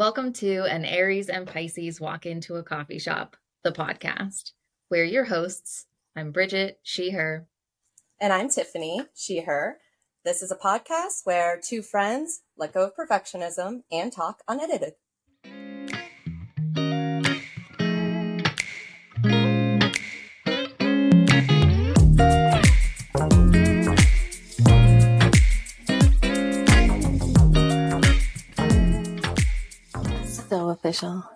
Welcome to An Aries and Pisces Walk Into a Coffee Shop, the podcast. We're your hosts. I'm Brigitte, she, her. And I'm Tiffany, she, her. This is a podcast where two friends let go of perfectionism and talk unedited. Official.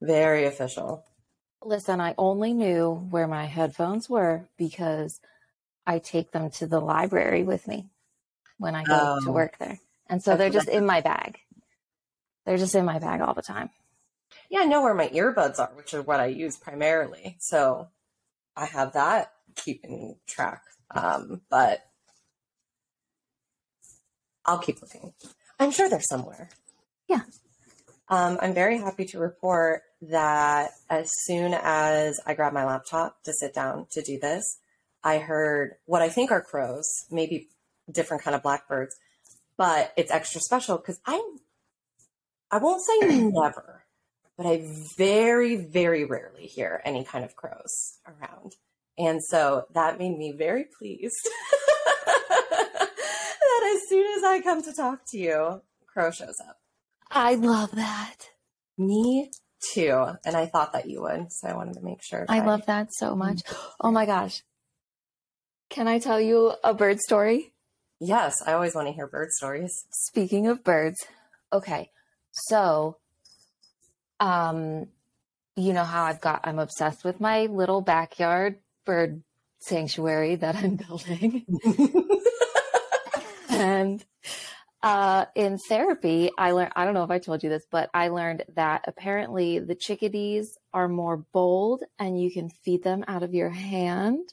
Very official. Listen, I only knew where my headphones were because I take them to the library with me when I go to Oh. work there. And so they're just in my bag. They're just in my bag all the time. Yeah, I know where my earbuds are, which are what I use primarily. So I have that keeping track. Um, but I'll keep looking. I'm sure they're somewhere. Yeah. Um, I'm very happy to report that as soon as I grabbed my laptop to sit down to do this, I heard what I think are crows, maybe different kind of blackbirds, but it's extra special because I, I won't say never, but I very, very rarely hear any kind of crows around. And so that made me very pleased that as soon as I come to talk to you, crow shows up. I love that. Me too. And I thought that you would. So I wanted to make sure. I that love that so much. Oh my gosh. Can I tell you a bird story? Yes, I always want to hear bird stories. Speaking of birds, okay. So, um, you know how I've got, I'm obsessed with my little backyard bird sanctuary that I'm building. and uh, in therapy, I learned, I don't know if I told you this, but I learned that apparently the chickadees are more bold and you can feed them out of your hand.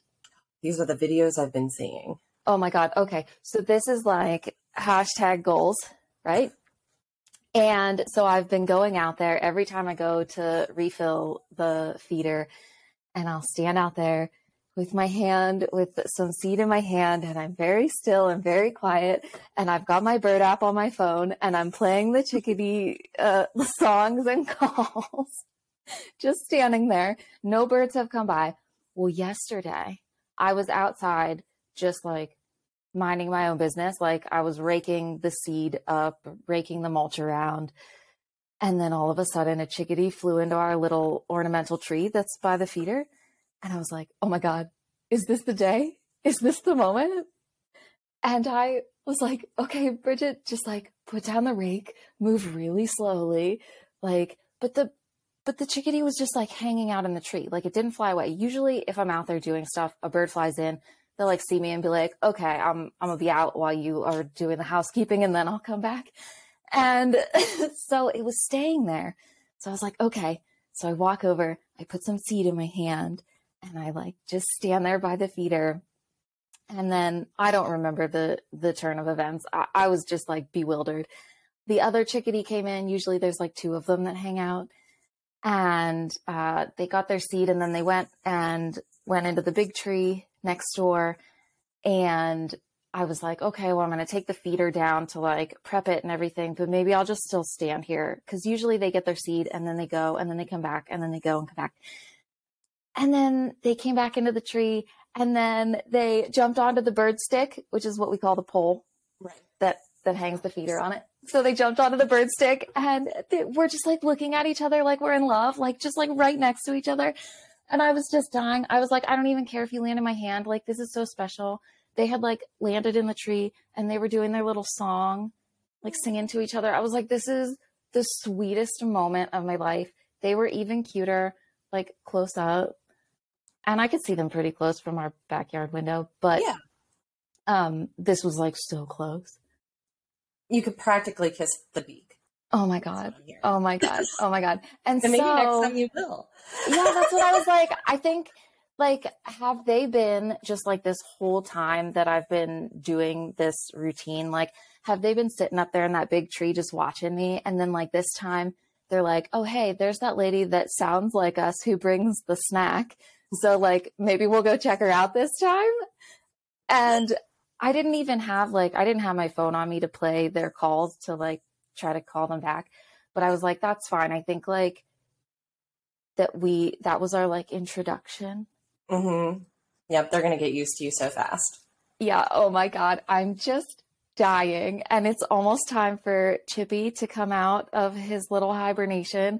These are the videos I've been seeing. Oh my God. Okay. So this is like hashtag goals, right? And so I've been going out there every time I go to refill the feeder, and I'll stand out there with my hand, with some seed in my hand, and I'm very still and very quiet. And I've got my bird app on my phone, and I'm playing the chickadee uh, songs and calls, just standing there. No birds have come by. Well, yesterday I was outside just like minding my own business. Like I was raking the seed up, raking the mulch around. And then all of a sudden, a chickadee flew into our little ornamental tree that's by the feeder. And I was like, oh my God, is this the day? Is this the moment? And I was like, okay, Brigitte, just like put down the rake, move really slowly. Like, but the, but the chickadee was just like hanging out in the tree. Like it didn't fly away. Usually if I'm out there doing stuff, a bird flies in, they'll like see me and be like, okay, I'm I'm gonna be out while you are doing the housekeeping and then I'll come back. And so it was staying there. So I was like, okay. So I walk over, I put some seed in my hand, and I like just stand there by the feeder. And then I don't remember the the turn of events. I, I was just like bewildered. The other chickadee came in. Usually there's like two of them that hang out. And uh, they got their seed and then they went and went into the big tree next door and I was like, okay, well, I'm going to take the feeder down to like prep it and everything, but maybe I'll just still stand here because usually they get their seed and then they go and then they come back and then they go and come back. And then they came back into the tree and then they jumped onto the bird stick, which is what we call the pole Right. that that hangs the feeder on it. So they jumped onto the bird stick and they, we're just like looking at each other like we're in love, like just like right next to each other. And I was just dying. I was like, I don't even care if you land in my hand. Like, this is so special. They had like landed in the tree and they were doing their little song, like singing to each other. I was like, this is the sweetest moment of my life. They were even cuter, like close up. And I could see them pretty close from our backyard window, but Yeah. um, this was like so close. You could practically kiss the beak. Oh my God. what I'm hearing. Oh my God. Oh my God. And, And maybe so, next time you will. yeah, that's what I was like. I think like have they been just like this whole time that I've been doing this routine? Like, have they been sitting up there in that big tree just watching me? And then like this time they're like, oh hey, there's that lady that sounds like us who brings the snack. So like maybe we'll go check her out this time. And I didn't even have like I didn't have my phone on me to play their calls to like try to call them back. but I was like, that's fine. I think like that we that was our like introduction. Mm-hmm. Yep, they're gonna get used to you so fast. Yeah. Oh my god, I'm just dying, and it's almost time for Chippy to come out of his little hibernation.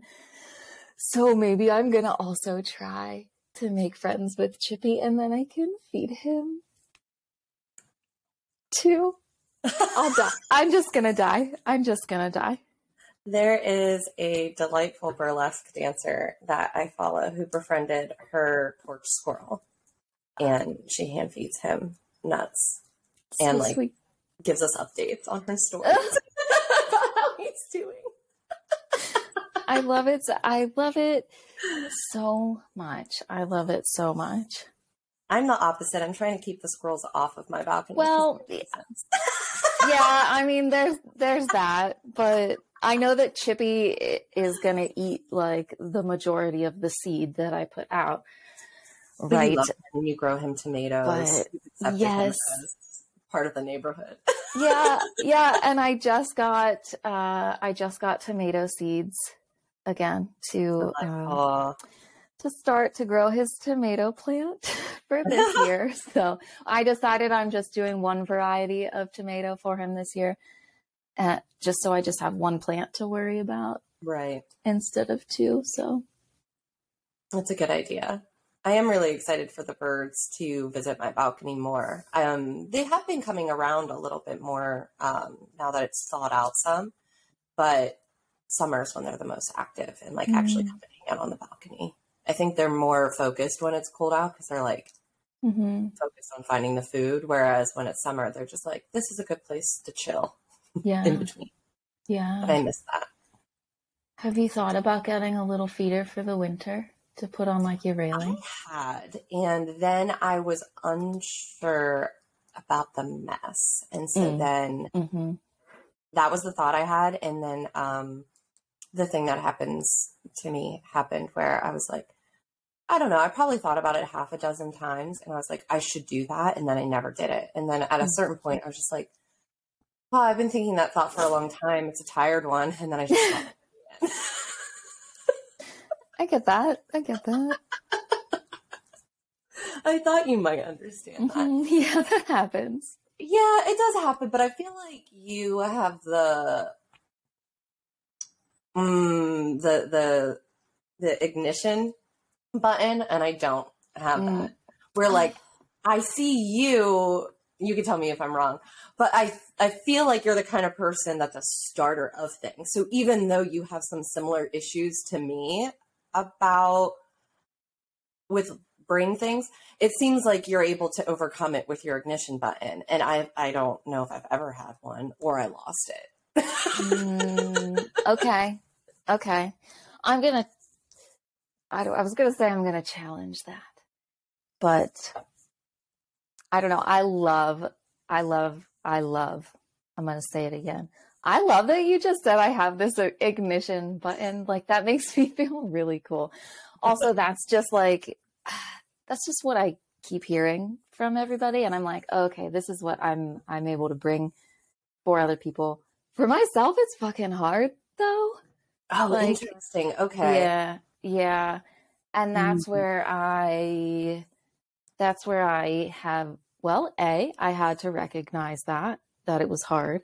So maybe I'm gonna also try to make friends with Chippy, and then I can feed him too. I'll die. I'm just gonna die. I'm just gonna die. There is a delightful burlesque dancer that I follow who befriended her porch squirrel, and she hand feeds him nuts So and like sweet. gives us updates on her stories about how he's doing. I love it. I love it so much. I love it so much. I'm the opposite. I'm trying to keep the squirrels off of my balcony. Well, it makes sense. yeah, I mean, there's there's that, but I know that Chippy is gonna eat like the majority of the seed that I put out. But Right? and you grow him tomatoes. But, yes. part of the neighborhood. Yeah, yeah. And I just got uh I just got tomato seeds again to um, to start to grow his tomato plant for this year. So I decided I'm just doing one variety of tomato for him this year, uh, just so I just have one plant to worry about right. instead of two. So That's a good idea. I am really excited for the birds to visit my balcony more. Um, they have been coming around a little bit more um, now that it's thawed out some, but summer's when they're the most active and like actually Mm. come and hang out on the balcony. I think they're more focused when it's cold out because they're like mhm. focused on finding the food, whereas when it's summer, they're just like, this is a good place to chill yeah, in between. But yeah. I miss that. Have you thought about getting a little feeder for the winter to put on like your railing? I had, and then I was unsure about the mess, and so Mm. then Mm-hmm. that was the thought I had, and then um, the thing that happens to me happened where I was like, I don't know, I probably thought about it half a dozen times, and I was like, I should do that, and then I never did it, and then at a Mm. certain point, I was just like, well, I've been thinking that thought for a long time. It's a tired one, and then I just. stopped doing it. I get that. I get that. I thought you might understand that. Mhm. Yeah, that happens. Yeah, it does happen, but I feel like you have the mm, the the the ignition button, and I don't have Mm. that. Where like I see you, you can tell me if I'm wrong, but I I feel like you're the kind of person that's a starter of things. So even though you have some similar issues to me about with brain things, it seems like you're able to overcome it with your ignition button. And I I don't know if I've ever had one or I lost it. Mm, okay. Okay. I'm going to, I, don't- I was going to say I'm going to challenge that. But I don't know. I love, I love, I love, I'm going to say it again. I love that you just said I have this uh, ignition button. Like that makes me feel really cool. Also, that's just like, that's just what I keep hearing from everybody. And I'm like, okay, this is what I'm, I'm able to bring for other people. For myself, it's fucking hard though. Oh, Like, interesting. Okay. Yeah, yeah. And that's Mhm. where I that's where I have well, A, I had to recognize that that it was hard,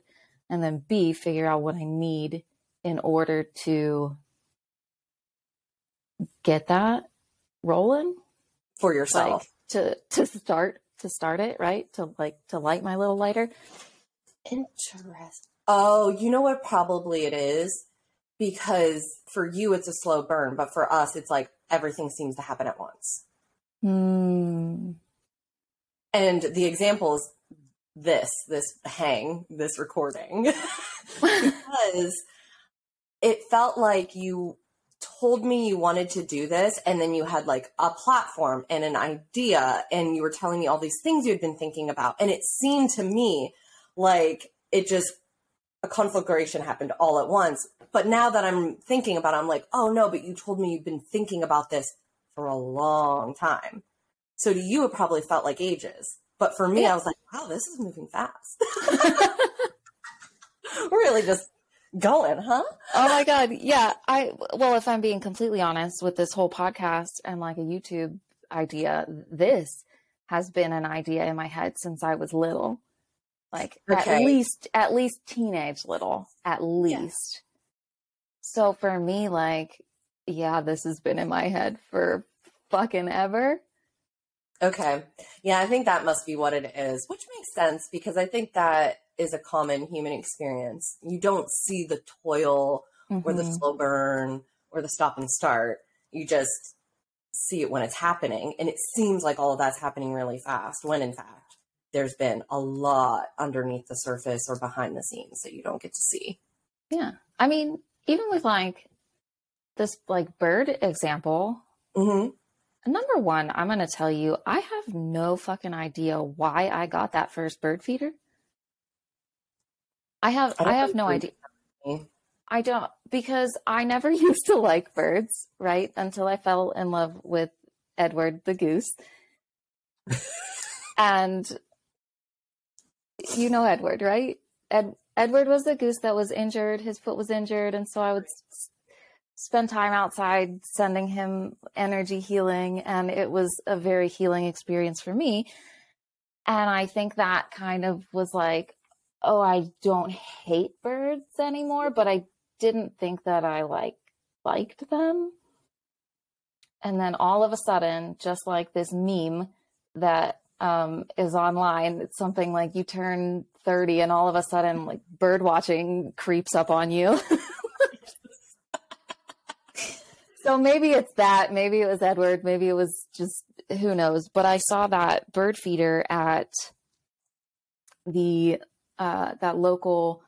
and then B, figure out what I need in order to get that rolling. For yourself. Like to to start to start it, right? To like to light my little lighter. Interesting. Oh, you know what probably it is? Because for you it's a slow burn, but for us it's like everything seems to happen at once. Hmm. And the example is this, this hang, this recording. because it felt like you told me you wanted to do this and then you had like a platform and an idea and you were telling me all these things you had been thinking about and it seemed to me like it just a conflagration happened all at once but now that i'm thinking about it i'm like oh no but you told me you've been thinking about this for a long time so to you it probably felt like ages but for me Yeah. i was like wow this is moving fast really just going, huh? Oh my god, yeah. I well, if I'm being completely honest with this whole podcast and like a YouTube idea, this has been an idea in my head since I was little. Like Okay. at least at least teenage little, at least. So for me like yeah, this has been in my head for fucking ever. Okay. Yeah, I think that must be what it is, which makes sense because I think that is a common human experience. You don't see the toil or the Mhm. slow burn or the stop and start. You just see it when it's happening. And it seems like all of that's happening really fast, when in fact, there's been a lot underneath the surface or behind the scenes that you don't get to see. Yeah. I mean, even with like this like bird example, hmm number one, I'm going to tell you, I have no fucking idea why I got that first bird feeder. I have I I, have no idea. I don't because I never used to like birds, right? Until I fell in love with Edward the goose. and you know Edward, right? Ed, Edward was the goose that was injured. His foot was injured, and so I would s- spend time outside sending him energy healing, and it was a very healing experience for me. And I think that kind of was like, oh, I don't hate birds anymore, but I didn't think that I like liked them. And then all of a sudden, just like this meme that um, is online, it's something like you turn 30 and all of a sudden like bird watching creeps up on you. so maybe it's that, maybe it was Edward, maybe it was just who knows, but I saw that bird feeder at the uh, that local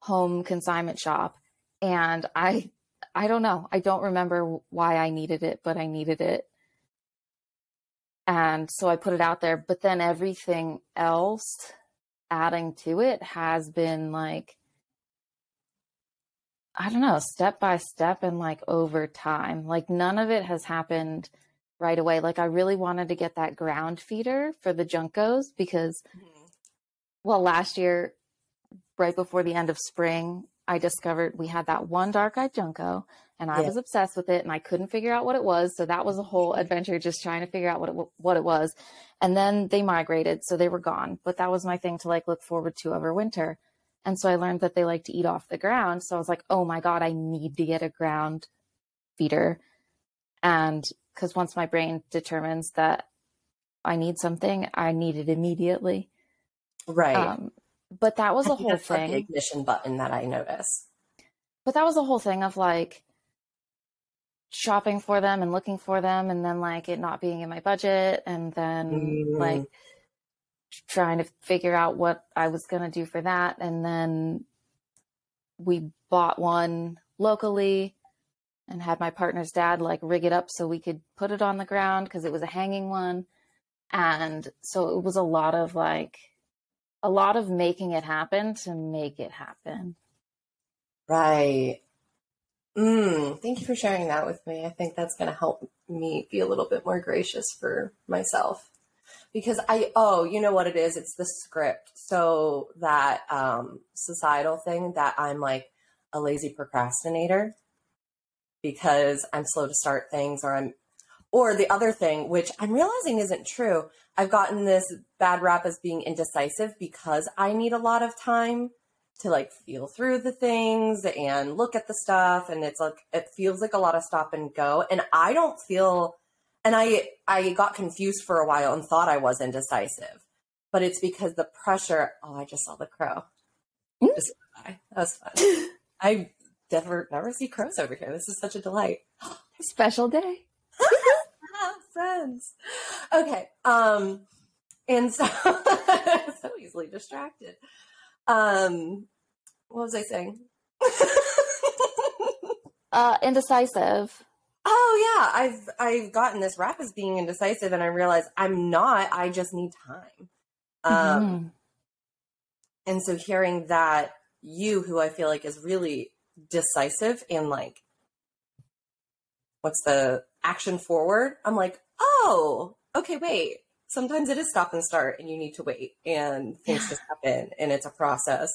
home consignment shop. And i i don't know. I don't remember why i needed it but i needed it and so i put it out there but then everything else adding to it has been like i don't know step by step and like over time. Like none of it has happened right away. Like i really wanted to get that ground feeder for the juncos because mm-hmm. well last year right before the end of spring i discovered we had that one dark-eyed junco and i Yeah. was obsessed with it and i couldn't figure out what it was so that was a whole adventure just trying to figure out what it, what it was. And then they migrated so they were gone. But that was my thing to like look forward to over winter. And so i learned that they like to eat off the ground so i was like oh my god i need to get a ground feeder. And because once my brain determines that i need something i need it immediately. Right. um, but that was I a whole like thing. ignition button that I notice. But that was a whole thing of like shopping for them and looking for them and then like it not being in my budget and then Mm. like trying to figure out what I was going to do for that and then we bought one locally and had my partner's dad like rig it up so we could put it on the ground because it was a hanging one and so it was a lot of like a lot of making it happen to make it happen Right. Mm, thank you for sharing that with me. I think that's going to help me be a little bit more gracious for myself. Because I, oh, you know what it is? It's the script. So that um, societal thing that I'm like a lazy procrastinator because I'm slow to start things or I'm, or the other thing, which I'm realizing isn't true. I've gotten this bad rap as being indecisive because I need a lot of time to like feel through the things and look at the stuff and it's like it feels like a lot of stop and go and i don't feel and i i got confused for a while and thought i was indecisive but it's because the pressure oh i just saw the crow. Mm. just that was fun. I never never see crows over here. This is such a delight. Special day friends okay um and so so easily distracted. Um what was i saying? Uh indecisive. Oh yeah i've i've gotten this rap as being indecisive and i realize i'm not i just need time. Um Mhm. and so hearing that you who i feel like is really decisive and like what's the action forward i'm like oh okay wait sometimes it is stop and start and you need to wait and things Yeah. just happen and it's a process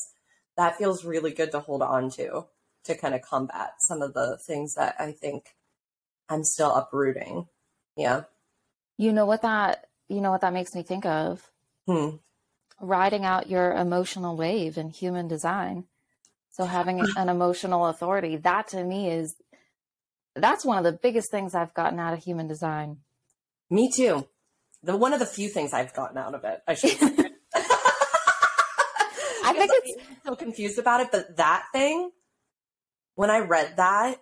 that feels really good to hold on to to kind of combat some of the things that I think I'm still uprooting. Yeah. You know what that you know what that makes me think of? Hmm. Riding out your emotional wave in human design. So having an emotional authority, that to me is that's one of the biggest things I've gotten out of human design. Me too. The one of the few things I've gotten out of it. I should. I think it's so confused about it, but that thing, when I read that,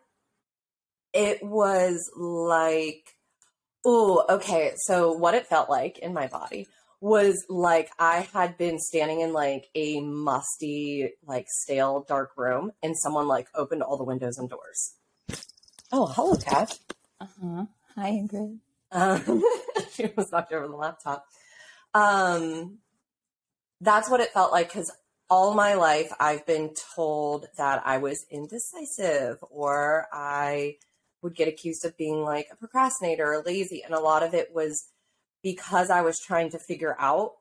it was like, oh, okay. So what it felt like in my body was like I had been standing in like a musty, like stale, dark room, and someone like opened all the windows and doors. Oh, hello, Kat. Uh huh. Hi, Ingrid. Um, she was knocked over the laptop. Um, that's what it felt like because all my life I've been told that I was indecisive or I would get accused of being like a procrastinator or lazy. And a lot of it was because I was trying to figure out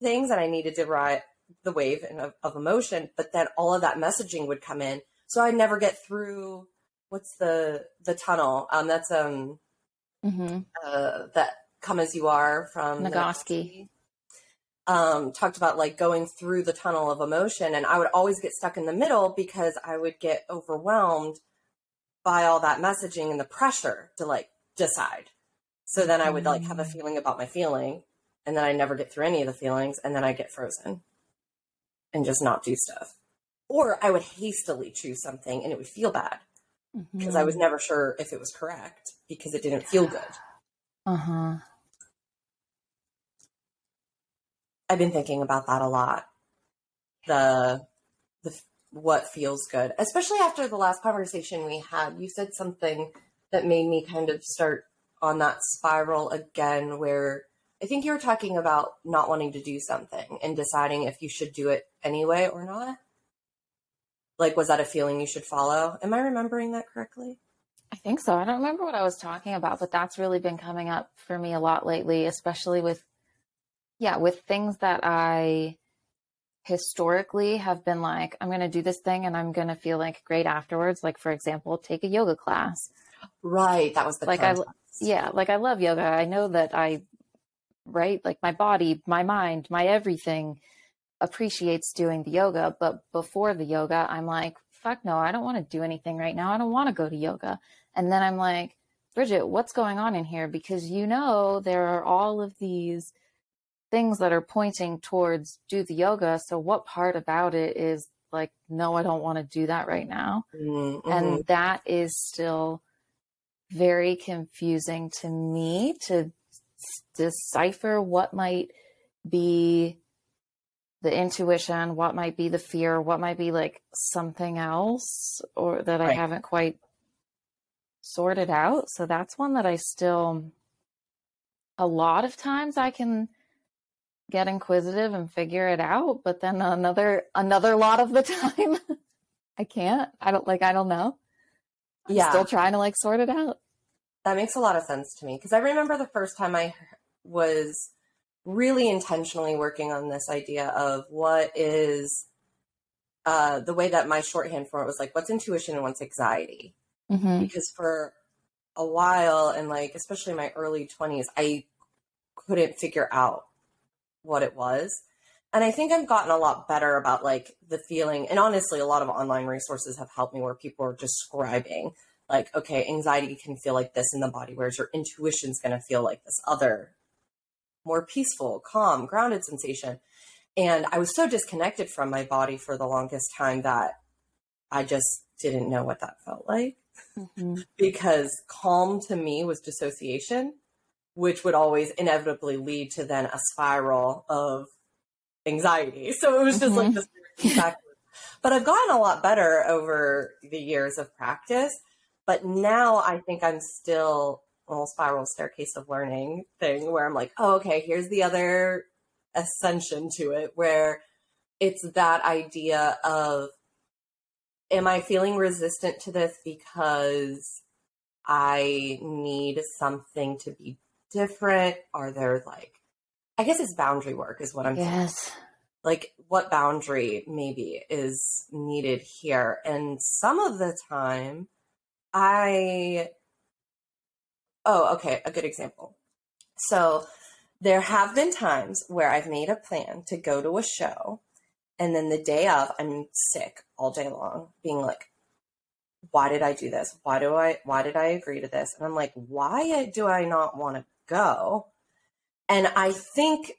things and I needed to ride the wave of, of emotion. But then all of that messaging would come in. So I'd never get through what's the the tunnel? Um that's um mm-hmm. uh that come as you are from Nagoski. Um, talked about like going through the tunnel of emotion and I would always get stuck in the middle because I would get overwhelmed by all that messaging and the pressure to like decide. So then I would like have a mm. feeling about my feeling and then I never get through any of the feelings and then I get frozen and just not do stuff. Or I would hastily choose something and it would feel bad because mm-hmm. I was never sure if it was correct because it didn't feel good. Uh huh. I've been thinking about that a lot. The the what feels good, especially after the last conversation we had. You said something that made me kind of start on that spiral again, where I think you were talking about not wanting to do something and deciding if you should do it anyway or not. Like, was that a feeling you should follow? Am I remembering that correctly? I think so. I don't remember what I was talking about, but that's really been coming up for me a lot lately, especially with, yeah, with things that I historically have been like, I'm going to do this thing and I'm going to feel like great afterwards. Like, for example, take a yoga class. Right. That was the like, context. I, yeah, like I love yoga. I know that I, right, like my body, my mind, my everything appreciates doing the yoga. But before the yoga, I'm like, fuck no, I don't want to do anything right now. I don't want to go to yoga. And then I'm like, Brigitte, what's going on in here? Because you know, there are all of these things that are pointing towards do the yoga. So what part about it is like, no, I don't want to do that right now. Mm-hmm. And that is still very confusing to me to decipher what might be the intuition, what might be the fear, what might be like something else or that right. I haven't quite sorted out. So that's one that I still a lot of times I can get inquisitive and figure it out, but then another another lot of the time I can't. I don't like I don't know. I'm yeah. still trying to like sort it out. That makes a lot of sense to me because I remember the first time I was really intentionally working on this idea of what is uh, the way that my shorthand for it was like, what's intuition and what's anxiety? Mm-hmm. Because for a while, and like, especially my early 20s, I couldn't figure out what it was. And I think I've gotten a lot better about like the feeling. And honestly, a lot of online resources have helped me where people are describing like, okay, anxiety can feel like this in the body, whereas your intuition's going to feel like this other more peaceful, calm, grounded sensation. And I was so disconnected from my body for the longest time that I just didn't know what that felt like. Mm-hmm. because calm to me was dissociation, which would always inevitably lead to then a spiral of anxiety. So it was just mm-hmm. like this. but I've gotten a lot better over the years of practice. But now I think I'm still little spiral staircase of learning thing where I'm like, oh, okay, here's the other ascension to it where it's that idea of am I feeling resistant to this because I need something to be different? Are there like I guess it's boundary work is what I'm Yes. like what boundary maybe is needed here. And some of the time, I, oh, okay, a good example. So there have been times where I've made a plan to go to a show, and then the day of, I'm sick all day long, being like, why did I do this? Why do I, why did I agree to this? And I'm like, why do I not want to go? And I think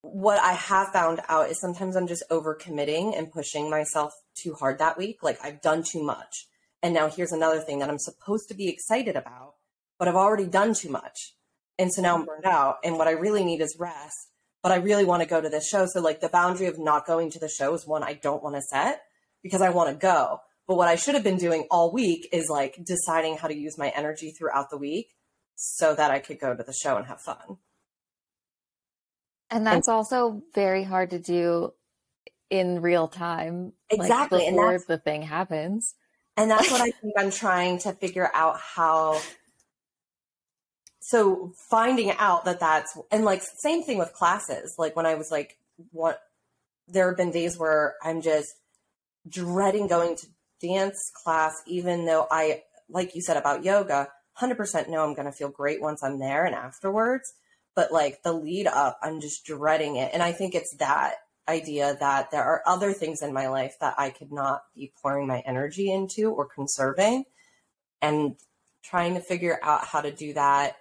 what I have found out is sometimes I'm just overcommitting and pushing myself too hard that week. Like I've done too much. And now here's another thing that I'm supposed to be excited about, but I've already done too much. And so now I'm mm-hmm. burned out. And what I really need is rest, but I really want to go to this show. So like the boundary of not going to the show is one I don't want to set because I want to go. But what I should have been doing all week is like deciding how to use my energy throughout the week so that I could go to the show and have fun. And that's and, also very hard to do in real time. Exactly. Like before and the thing happens. And that's what I think I'm trying to figure out how. So finding out that that's, and like, same thing with classes. Like when I was like, what, there have been days where I'm just dreading going to dance class, even though I, like you said about yoga, 100% know I'm going to feel great once I'm there and afterwards but like the lead up, I'm just dreading it. And I think it's that idea that there are other things in my life that I could not be pouring my energy into or conserving and trying to figure out how to do that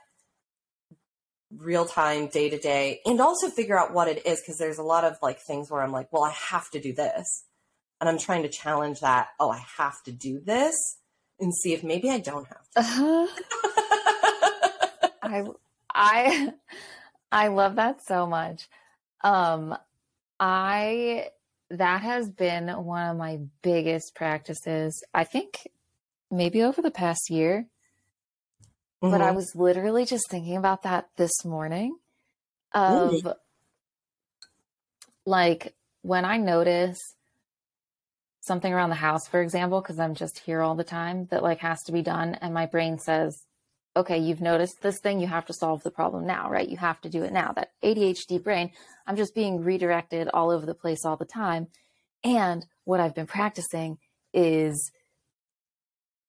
real time day to day and also figure out what it is because there's a lot of like things where I'm like, well, I have to do this. And I'm trying to challenge that, oh, I have to do this and see if maybe I don't have to. Uh-huh. I I I love that so much. Um I that has been one of my biggest practices. I think maybe over the past year. Mm-hmm. But I mm-hmm. was literally just thinking about that this morning of really? like when I notice something around the house, for example, because I'm just here all the time that like has to be done, and my brain says, okay, you've noticed this thing, you have to solve the problem now, right? You have to do it now. That ADHD brain, I'm just being redirected all over the place all the time. And what I've been practicing is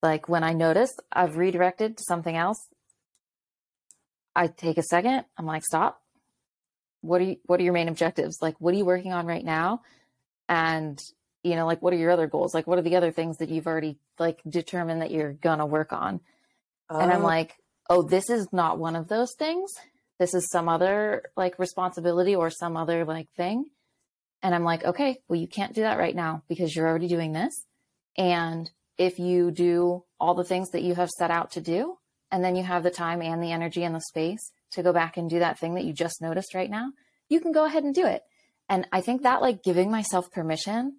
like when I notice I've redirected to something else, I take a second, I'm like, stop. What are you what are your main objectives? Like what are you working on right now? And you know, like what are your other goals? Like what are the other things that you've already like determined that you're gonna work on? And I'm oh. like, oh, this is not one of those things. This is some other like responsibility or some other like thing. And I'm like, okay, well, you can't do that right now because you're already doing this. And if you do all the things that you have set out to do, and then you have the time and the energy and the space to go back and do that thing that you just noticed right now, you can go ahead and do it. And I think that like giving myself permission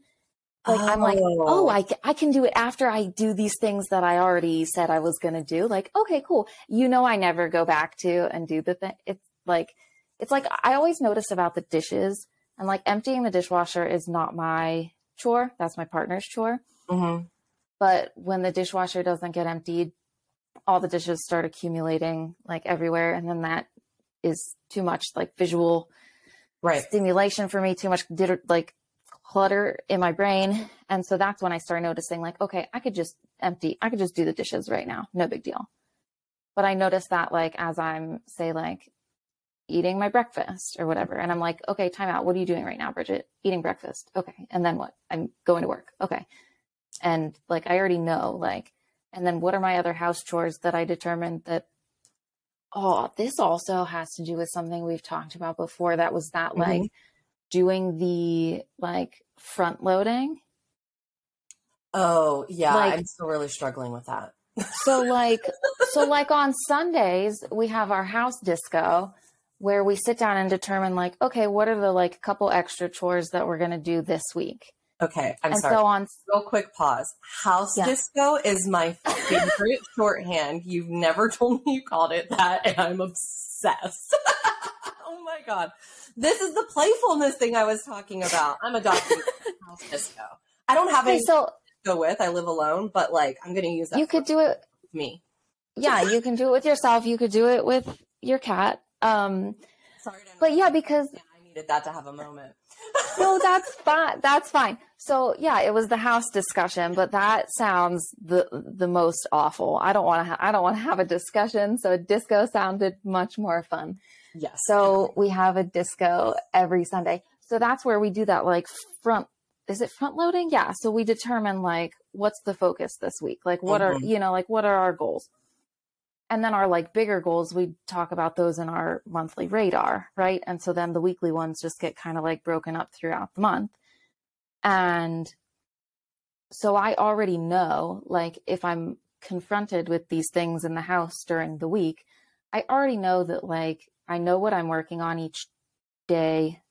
like oh. I'm like, oh, I, I can do it after I do these things that I already said I was going to do. Like, okay, cool. You know, I never go back to and do the thing. It's like, it's like I always notice about the dishes and like emptying the dishwasher is not my chore. That's my partner's chore. Mm-hmm. But when the dishwasher doesn't get emptied, all the dishes start accumulating like everywhere. And then that is too much like visual right. stimulation for me, too much like clutter in my brain. And so that's when I start noticing, like, okay, I could just empty, I could just do the dishes right now. No big deal. But I notice that, like, as I'm, say, like, eating my breakfast or whatever. And I'm like, okay, time out. What are you doing right now, Brigitte? Eating breakfast. Okay. And then what? I'm going to work. Okay. And like, I already know, like, and then what are my other house chores that I determined that, oh, this also has to do with something we've talked about before. That was that, mm-hmm. like, doing the like front loading. Oh, yeah, like, I'm still really struggling with that. so like so like on Sundays we have our house disco where we sit down and determine like okay, what are the like couple extra chores that we're going to do this week? Okay, I'm and sorry. So on real quick pause. House yeah. disco is my favorite shorthand. You've never told me you called it that and I'm obsessed. oh my god. This is the playfulness thing I was talking about. I'm adopting house disco. I don't have any so, to go with. I live alone, but like I'm going to use that. You could do it with me. Yeah, you can do it with yourself. You could do it with your cat. Um, Sorry, but yeah, because yeah, needed that to have a moment. no, that's fine. That's fine. So yeah, it was the house discussion, but that sounds the the most awful. I don't want to. Ha- I don't want to have a discussion. So disco sounded much more fun. Yes. So we have a disco every Sunday. So that's where we do that like front. Is it front loading? Yeah. So we determine like what's the focus this week. Like what are Mhm. you know like what are our goals. And then our like bigger goals, we talk about those in our monthly radar, right? And so then the weekly ones just get kind of like broken up throughout the month. And so I already know, like, if I'm confronted with these things in the house during the week, I already know that, like, I know what I'm working on each day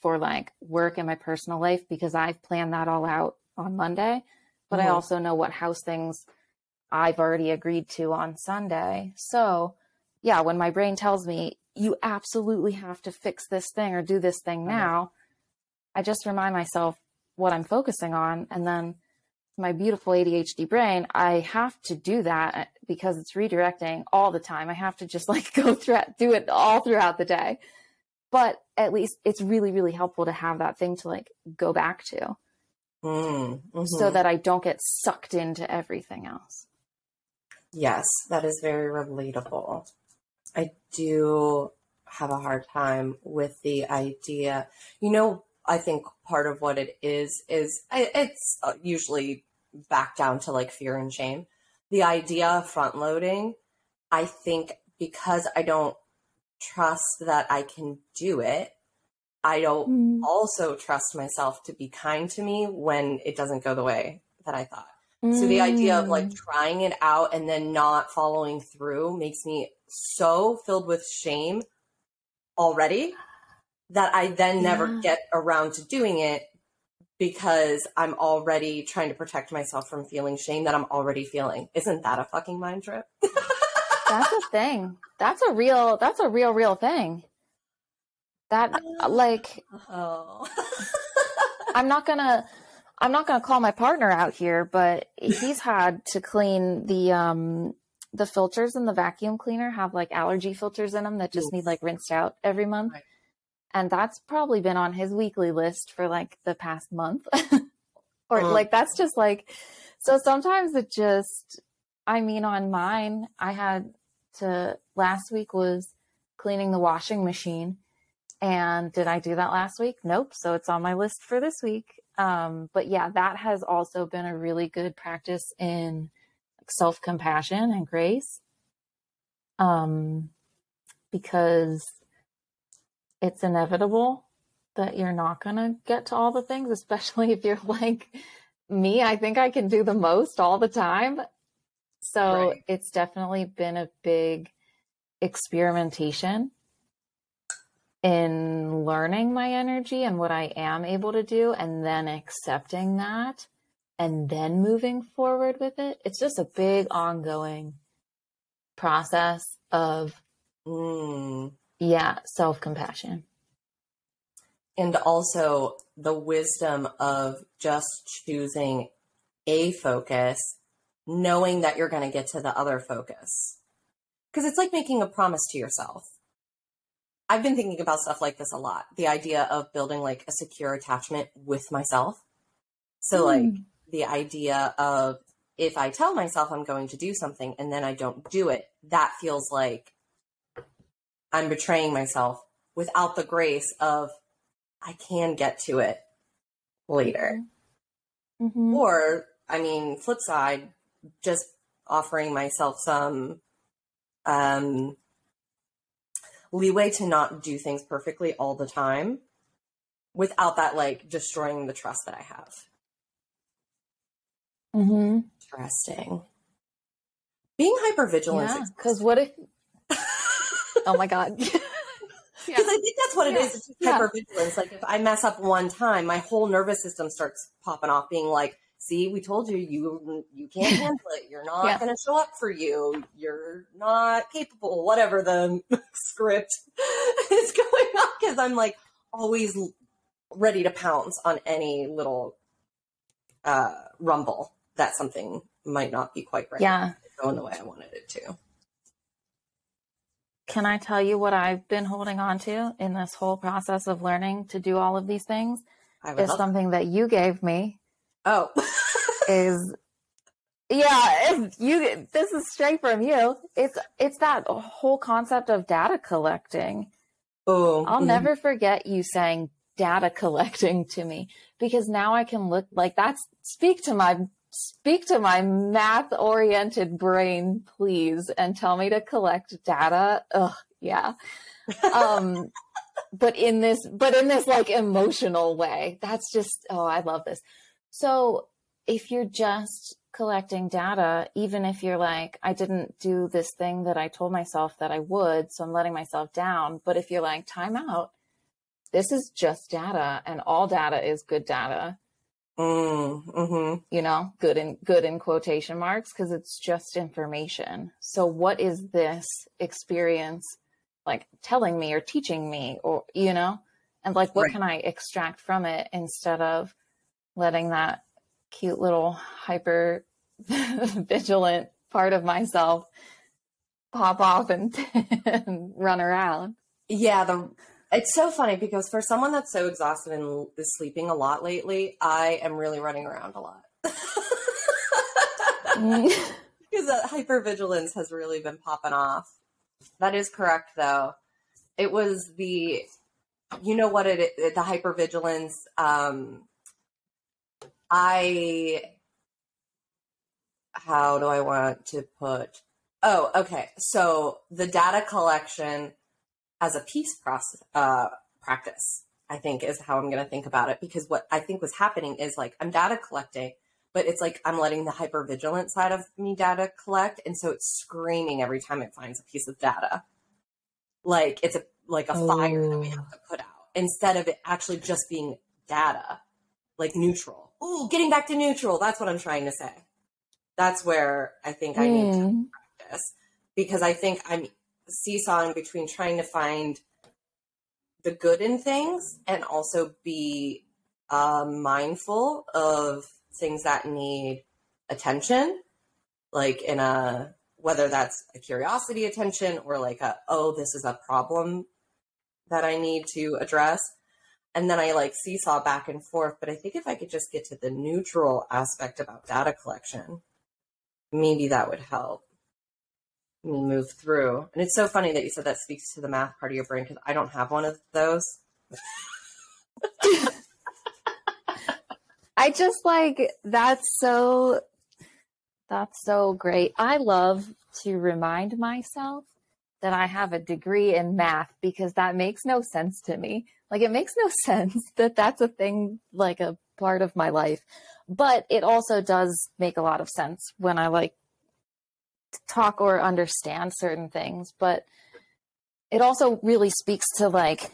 for like work and my personal life because I've planned that all out on Monday. But I Mhm. also know what house things I've already agreed to on Sunday. So, yeah, when my brain tells me you absolutely have to fix this thing or do this thing Right. now, I just remind myself what I'm focusing on. And then my beautiful ADHD brain, I have to do that because it's redirecting all the time. I have to just like go through it, do it all throughout the day. But at least it's really, really helpful to have that thing to like go back to Mm, so mhm. that I don't get sucked into everything else. Yes, that is very relatable. I do have a hard time with the idea. You know, I think part of what it is is it's uh, usually back down to like fear and shame. The idea of front loading, I think because I don't trust that I can do it, I don't also trust myself to be kind to me when it doesn't go the way that I thought. So the idea of like Mm. trying it out and then not following through makes me so filled with shame already that I then never get around to doing it because I'm already trying to protect myself from feeling shame that I'm already feeling. Isn't that a fucking mind trip? that's a thing. That's a real. That's a real, real thing. That like Oh. I'm not gonna I'm not gonna call my partner out here, but he's had to clean the um the filters in the vacuum cleaner have like allergy filters in them that just need like rinsed out every month. Right. And that's probably been on his weekly list for like the past month. or Mm. like that's just like so sometimes it just I mean on mine I had to last week was cleaning the washing machine and did I do that last week? Nope. So it's on my list for this week. Um, but yeah, that has also been a really good practice in self compassion and grace. Um, because it's inevitable that you're not going to get to all the things, especially if you're like me. I think I can do the most all the time. So Right. it's definitely been a big experimentation in learning my energy and what I am able to do, and then accepting that, and then moving forward with it. It's just a big ongoing process of, Mm. yeah, self compassion. and also the wisdom of just choosing a focus, knowing that you're going to get to the other focus. Because it's like making a promise to yourself. I've been thinking about stuff like this a lot. The idea of building like a secure attachment with myself. So, like, the idea of if I tell myself I'm going to do something and then I don't do it, that feels like I'm betraying myself without the grace of I can get to it later. Mhm. Or, I mean, flip side, just offering myself some um, leeway to not do things perfectly all the time without that like destroying the trust that I have. Mhm. Interesting. Being hypervigilant Yeah. is Because what if, oh my God. Because I think that's what it Yeah. is. It's just Yeah. hypervigilance. Like if I mess up one time, my whole nervous system starts popping off, being like, "See, we told you, you you can't handle it. You're not Yeah. going to show up for you. You're not capable." Whatever the script is going on, because I'm like always ready to pounce on any little uh, rumble that something might not be quite right. yeah. going the way I wanted it to. can I tell you what I've been holding on to in this whole process of learning to do all of these things? Is something that you gave me. Oh. is yeah, if you this is straight from you. It's it's that whole concept of data collecting. Oh. I'll mm. never forget you saying data collecting to me because now I can look like that's speak to my speak to my math oriented brain please and tell me to collect data. Ugh, yeah. Um but in this but in this like emotional way. That's just oh, I love this. So if you're just collecting data, even if you're like, I didn't do this thing that I told myself that I would, so I'm letting myself down. But if you're like, time out, this is just data and all data is good data. Mm, mm-hmm. You know, good in good in quotation marks because it's just information. So what is this experience like telling me or teaching me or you know? And like what right. can I extract from it instead of letting that cute little hyper vigilant part of myself pop off and, and run around. Yeah, the it's so funny because for someone that's so exhausted and is sleeping a lot lately, I am really running around a lot. because that hypervigilance has really been popping off. That is correct though. It was the you know what it the hypervigilance um I how do I want to put oh okay so the data collection as a peace process uh, practice I think is how I'm going to think about it because what I think was happening is like I'm data collecting but it's like I'm letting the hyper vigilant side of me data collect and so it's screaming every time it finds a piece of data like it's a like a oh. fire that we have to put out instead of it actually just being data like neutral ooh, getting back to neutral. That's what I'm trying to say. That's where I think I need to hmm. practice because I think I'm seesawing between trying to find the good in things and also be uh, mindful of things that need attention, like in a whether that's a curiosity attention or like a oh this is a problem that I need to address and then I like seesaw back and forth. But I think if I could just get to the neutral aspect about data collection, maybe that would help me move through. And it's so funny that you said that speaks to the math part of your brain because I don't have one of those. I just like that's so that's so great. I love to remind myself that I have a degree in math because that makes no sense to me. Like it makes no sense that that's a thing, like a part of my life. But it also does make a lot of sense when I like talk or understand certain things. But it also really speaks to like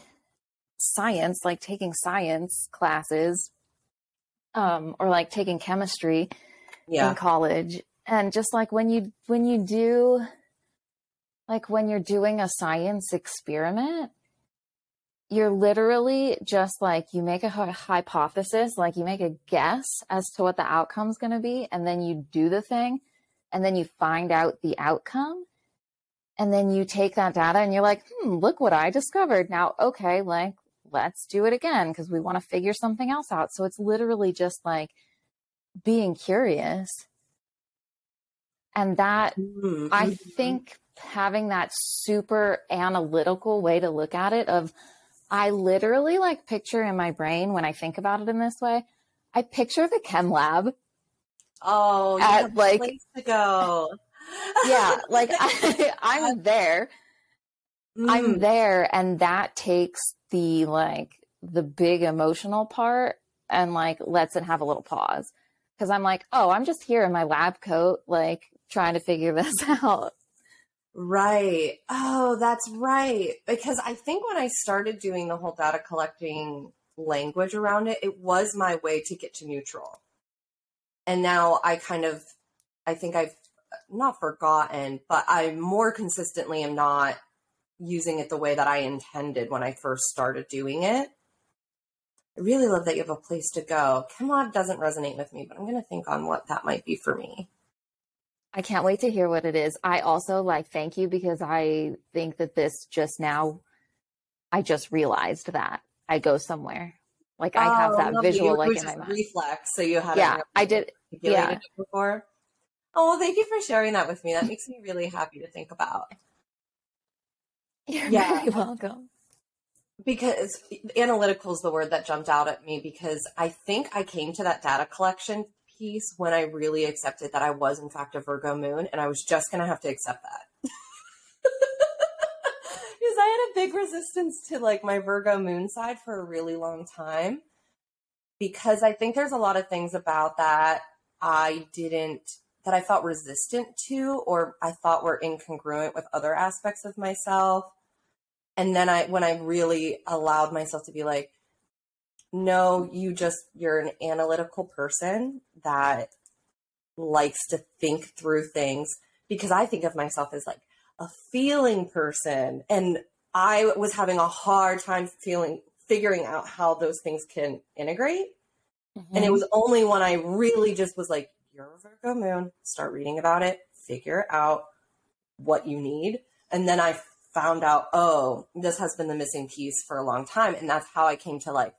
science, like taking science classes, um, or like taking chemistry yeah. in college. And just like when you when you do like when you're doing a science experiment, you're literally just like you make a hypothesis, like you make a guess as to what the outcome's going to be, and then you do the thing, and then you find out the outcome. And then you take that data and you're like, hmm, look what I discovered. Now, okay, like, let's do it again because we want to figure something else out. So it's literally just like being curious. And that, mm-hmm. I think, having that super analytical way to look at it of, I literally like picture in my brain when I think about it in this way, I picture the chem lab. Oh, at like to go. yeah, like I, I'm there. Mm. I'm there, and that takes the like the big emotional part and like lets it have a little pause because I'm like, oh, I'm just here in my lab coat, like trying to figure this out. Right. Oh, that's right. Because I think when I started doing the whole data collecting language around it, it was my way to get to neutral. And now I kind of, I think I've not forgotten, but I more consistently am not using it the way that I intended when I first started doing it. I really love that you have a place to go. ChemLab doesn't resonate with me, but I'm going to think on what that might be for me. I can't wait to hear what it is. I also like thank you because I think that this just now I just realized that I go somewhere. Like I have Oh, that visual It like in my mind. reflex. So you had Yeah, I did yeah. before. Oh, well, thank you for sharing that with me. That makes me really happy to think about. You're Yeah. very welcome. Because analytical is the word that jumped out at me because I think I came to that data collection piece when I really accepted that I was, in fact, a Virgo moon and I was just going to have to accept that. Because I had a big resistance to like my Virgo moon side for a really long time. Because I think there's a lot of things about that I didn't, that I felt resistant to, or I thought were incongruent with other aspects of myself and then i when i really allowed myself to be like no you just you're an analytical person that likes to think through things because i think of myself as like a feeling person and i was having a hard time feeling figuring out how those things can integrate and it Mhm. was only when i really just was like you're a virgo moon start reading about it figure out what you need and then i found out oh this has been the missing piece for a long time and that's how i came to like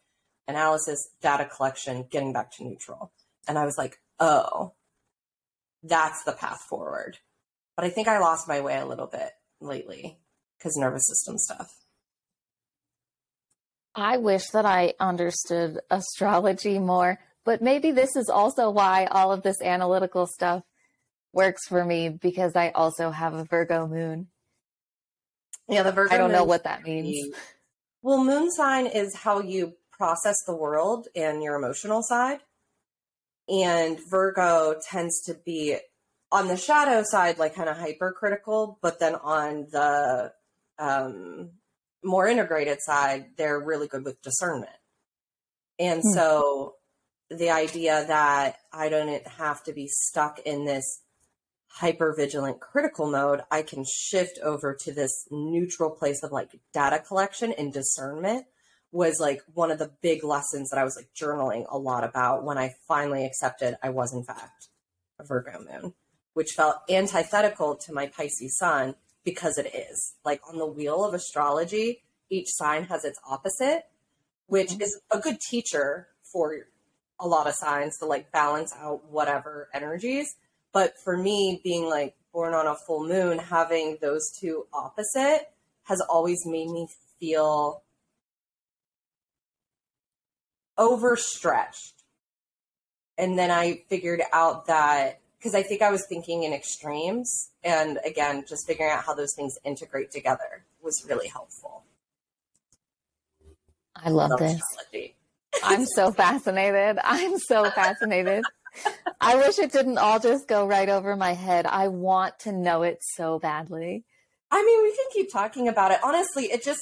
analysis data collection getting back to neutral and i was like oh that's the path forward but i think i lost my way a little bit lately because nervous system stuff I wish that I understood astrology more, but maybe this is also why all of this analytical stuff works for me because I also have a Virgo moon. yeah the virgo I don't know what that means. Well, moon sign is how you process the world and your emotional side. And Virgo tends to be on the shadow side, like kind of hypercritical, but then on the um, more integrated side, they're really good with discernment. And Hmm. so the idea that I don't have to be stuck in this hyper vigilant critical mode, I can shift over to this neutral place of like data collection and discernment was like one of the big lessons that I was like journaling a lot about when I finally accepted I was in fact a Virgo moon, which felt antithetical to my Pisces sun because it is. Like on the wheel of astrology, each sign has its opposite, which Mhm. is a good teacher for a lot of signs to like balance out whatever energies. But for me, being like born on a full moon, having those two opposite has always made me feel overstretched. And then I figured out that because I think I was thinking in extremes. And again, just figuring out how those things integrate together was really helpful. I love Love this. astrology. I'm so fascinated. I'm so fascinated. I wish it didn't all just go right over my head. I want to know it so badly. I mean, we can keep talking about it. Honestly, it just,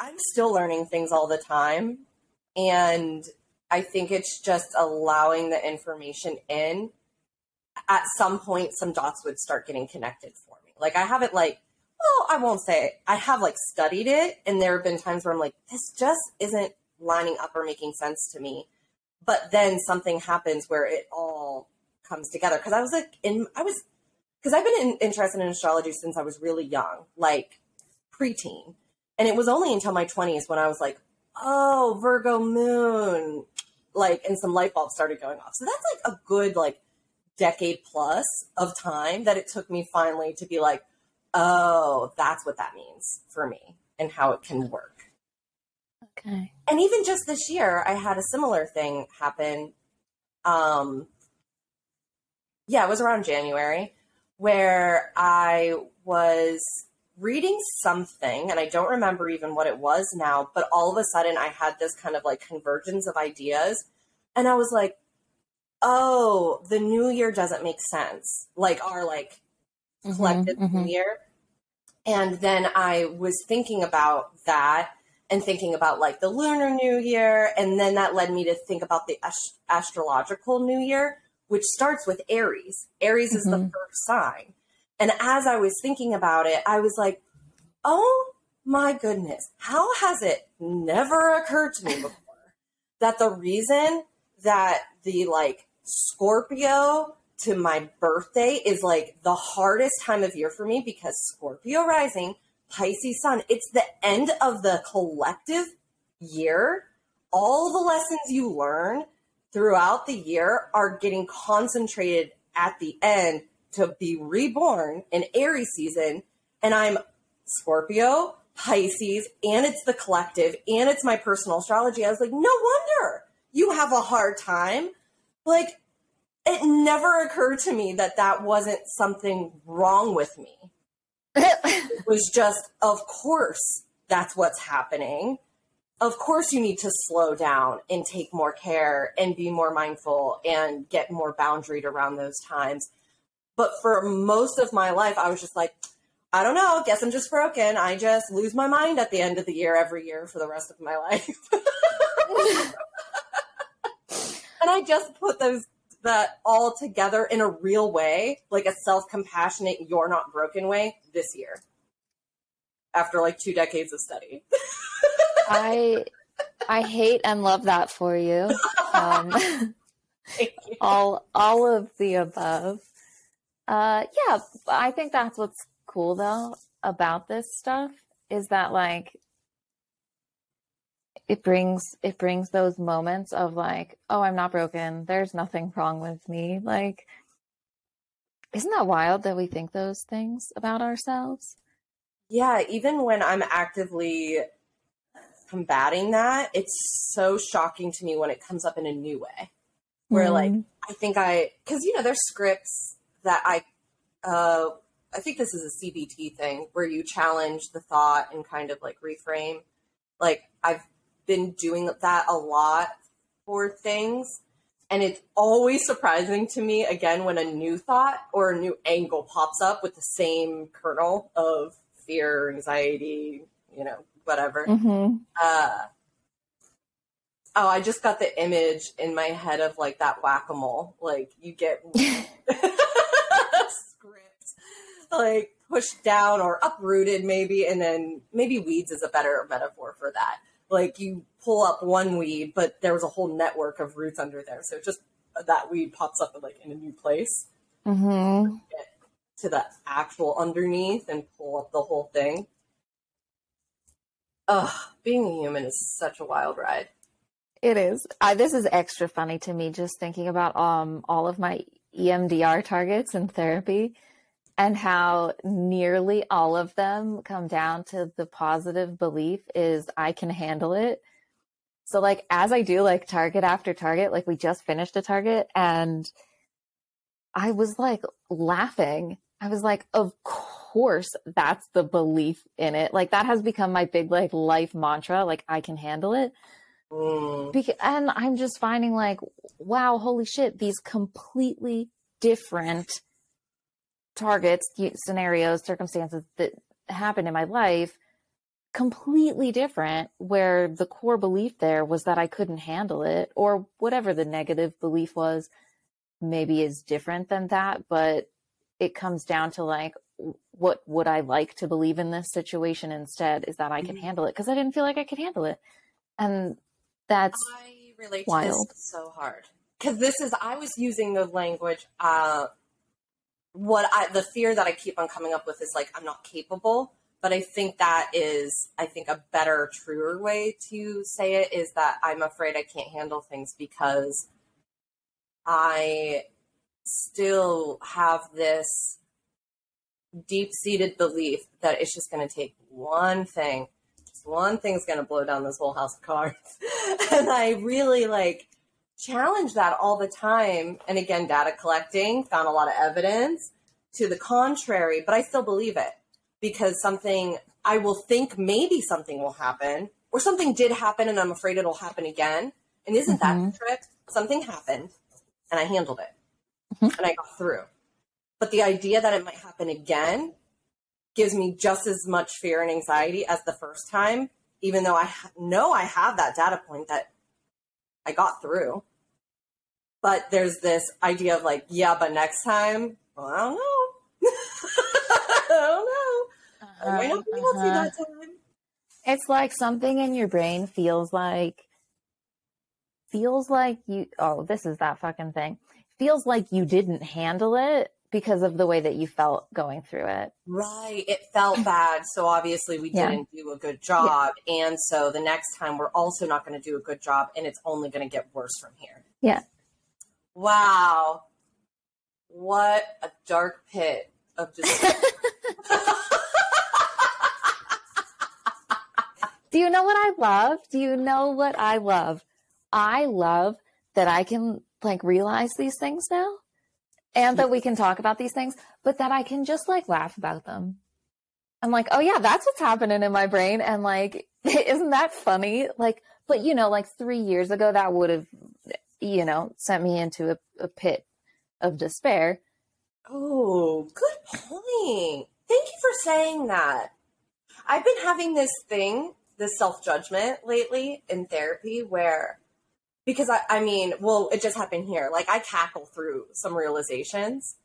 I'm still learning things all the time. And I think it's just allowing the information in. At some point, some dots would start getting connected for me. Like, I haven't, like, well, I won't say it. I have, like, studied it. And there have been times where I'm like, this just isn't lining up or making sense to me. But then something happens where it all comes together. Cause I was like, in, I was because I've been in, interested in astrology since I was really young, like preteen. And it was only until my 20s when I was like, oh, Virgo moon, like, and some light bulbs started going off. So that's like a good, like, decade plus of time that it took me finally to be like, oh, that's what that means for me and how it can work. Okay. And even just this year, I had a similar thing happen. Um, yeah, it was around January where I was reading something, and I don't remember even what it was now, but all of a sudden I had this kind of like convergence of ideas. And I was like, oh, the new year doesn't make sense. Like our like Mhm, collective mhm. new year. And then I was thinking about that and thinking about like the lunar new year. And then that led me to think about the ast- astrological new year, which starts with Aries. Aries is the Mhm. first sign. And as I was thinking about it, I was like, oh my goodness, how has it never occurred to me before that the reason that the like Scorpio to my birthday is like the hardest time of year for me because Scorpio rising, Pisces sun, it's the end of the collective year. All the lessons you learn throughout the year are getting concentrated at the end to be reborn in Aries season. And I'm Scorpio, Pisces, and it's the collective, and it's my personal astrology. I was like, no wonder you have a hard time. Like, it never occurred to me that that wasn't something wrong with me. it was just, of course, that's what's happening. Of course, you need to slow down and take more care and be more mindful and get more boundaried around those times. But for most of my life, I was just like, I don't know. Guess I'm just broken. I just lose my mind at the end of the year every year for the rest of my life. and I just put those that all together in a real way, like a self-compassionate, you're not broken way this year. After like two decades of study. I I hate and love that for you. Um, you. all all of the above. Uh, yeah, I think that's what's cool though about this stuff is that like it brings it brings those moments of like oh i'm not broken. There's nothing wrong with me. Like isn't that wild that we think those things about ourselves? Yeah even when i'm actively combating that it's so shocking to me when it comes up in a new way. Where mm like i think i because you know there's scripts that i uh i think this is a cbt thing where you challenge the thought and kind of like reframe like i've been doing that a lot for things. And it's always surprising to me, again, when a new thought or a new angle pops up with the same kernel of fear, anxiety, you know, whatever. Mm-hmm. Uh, oh, I just got the image in my head of like that whack a mole. Like you get like pushed down or uprooted, maybe, and then maybe weeds is a better metaphor for that like you pull up one weed, but there was a whole network of roots under there. So just that weed pops up like in a new place. Mm-hmm. To the actual underneath and pull up the whole thing. Ugh, being a human is such a wild ride. It is. I, this is extra funny to me just thinking about um all of my EMDR targets in therapy and how nearly all of them come down to the positive belief is I can handle it. So like as I do like target after target, like we just finished a target and I was like laughing. I was like, of course that's the belief in it. Like that has become my big like life mantra. Like I can handle it. Mm. Because, and I'm just finding like, wow, holy shit, these completely different targets, scenarios, circumstances that happened in my life completely different where the core belief there was that I couldn't handle it or whatever the negative belief was maybe is different than that but it comes down to like what would I like to believe in this situation instead is that I can mm-hmm. handle it because I didn't feel like I could handle it and that's I relate wild. so hard because this is I was using the language uh what I the fear that I keep on coming up with is like I'm not capable. But I think that is I think a better, truer way to say it is that I'm afraid I can't handle things because I still have this deep seated belief that it's just going to take one thing, just one thing's going to blow down this whole house of cards. and I really like challenge that all the time. And again, data collecting, found a lot of evidence to the contrary, but I still believe it because something I will think maybe something will happen or something did happen and I'm afraid it'll happen again. And isn't mm-hmm. that the trick? Something happened and I handled it mm-hmm. and I got through. But the idea that it might happen again gives me just as much fear and anxiety as the first time, even though I know I have that data point that I got through. But there's this idea of like, yeah, but next time, well, I don't know. I don't know. Uh-huh, I might not be able uh-huh. to that time. It's like something in your brain feels like feels like you oh this is that fucking thing feels like you didn't handle it because of the way that you felt going through it. Right. It felt bad. So obviously we Yeah. didn't do a good job. And so the next time we're also not going to do a good job and it's only going to get worse from here. Yeah. Wow. What a dark pit of despair. Do you know what I love? Do you know what I love? I love that I can like realize these things now and that we can talk about these things, but that I can just like laugh about them. I'm like, oh yeah, that's what's happening in my brain. And like, isn't that funny? Like, but you know, like three years ago, that would have, you know, sent me into a, a pit of despair. oh, good point. Thank you for saying that. I've been having this thing, this self judgment lately in therapy where, because I, I mean, well, it just happened here. Like I cackle through some realizations.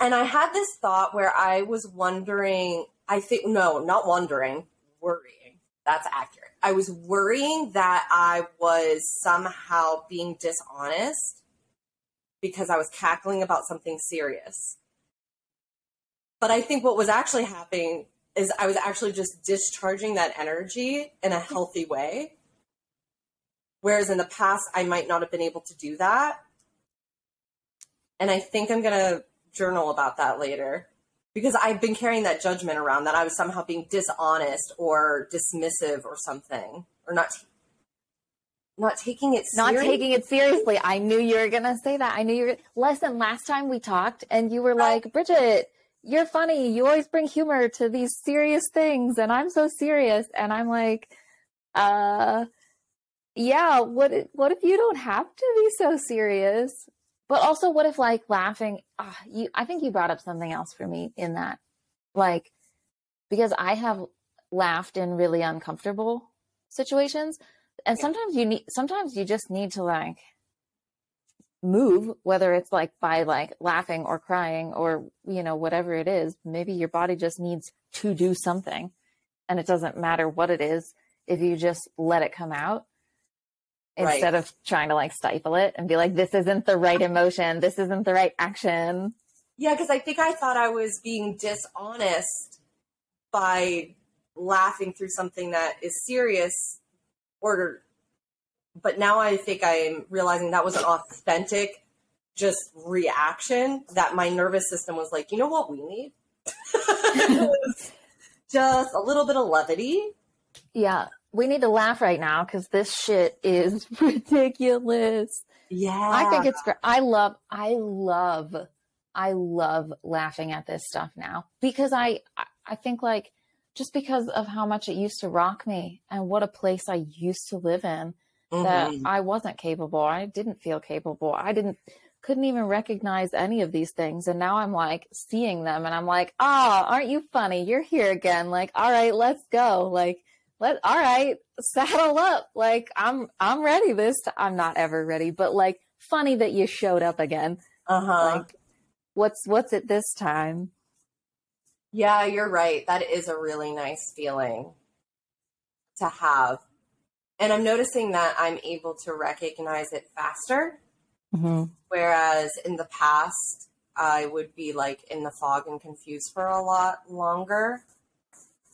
And I had this thought where I was wondering, I think, no, not wondering, worrying. That's accurate. I was worrying that I was somehow being dishonest because I was cackling about something serious. But I think what was actually happening is I was actually just discharging that energy in a healthy way. Whereas in the past, I might not have been able to do that. And I think I'm going to journal about that later because I've been carrying that judgment around that I was somehow being dishonest or dismissive or something or not not taking it Not taking it seriously. I knew you were going to say that. I knew you were less than last time we talked and you were like, Brigitte, you're funny. You always bring humor to these serious things. And I'm so serious. And I'm like, uh, yeah, what, if- what if you don't have to be so serious? But also, what if like laughing? Uh, you, I think you brought up something else for me in that, like, because I have laughed in really uncomfortable situations, and sometimes you need, sometimes you just need to like move, whether it's like by like laughing or crying or you know whatever it is. Maybe your body just needs to do something, and it doesn't matter what it is if you just let it come out Right. instead of trying to like stifle it and be like, this isn't the right emotion, this isn't the right action. Yeah, because I think I thought I was being dishonest by laughing through something that is serious, or, but now I think I'm realizing that was an authentic, just reaction that my nervous system was like, you know what we need? just a little bit of levity. Yeah, we need to laugh right now because this shit is ridiculous. Yeah, I think it's great. I love, I love, I love laughing at this stuff now because I, I- think like just because of how much it used to rock me and what a place I used to live in that Mhm. I wasn't capable. I didn't feel capable. I didn't couldn't even recognize any of these things and now I'm like seeing them and I'm like, "Ah, aren't you funny? You're here again." Like, "All right, let's go." Like, let all right, saddle up. Like, I'm I'm ready this time. I'm not ever ready, but like funny that you showed up again. uh-huh. Like what's what's it this time? Yeah, you're right. That is a really nice feeling to have. And I'm noticing that I'm able to recognize it faster. Mm-hmm. Whereas in the past, I would be like in the fog and confused for a lot longer.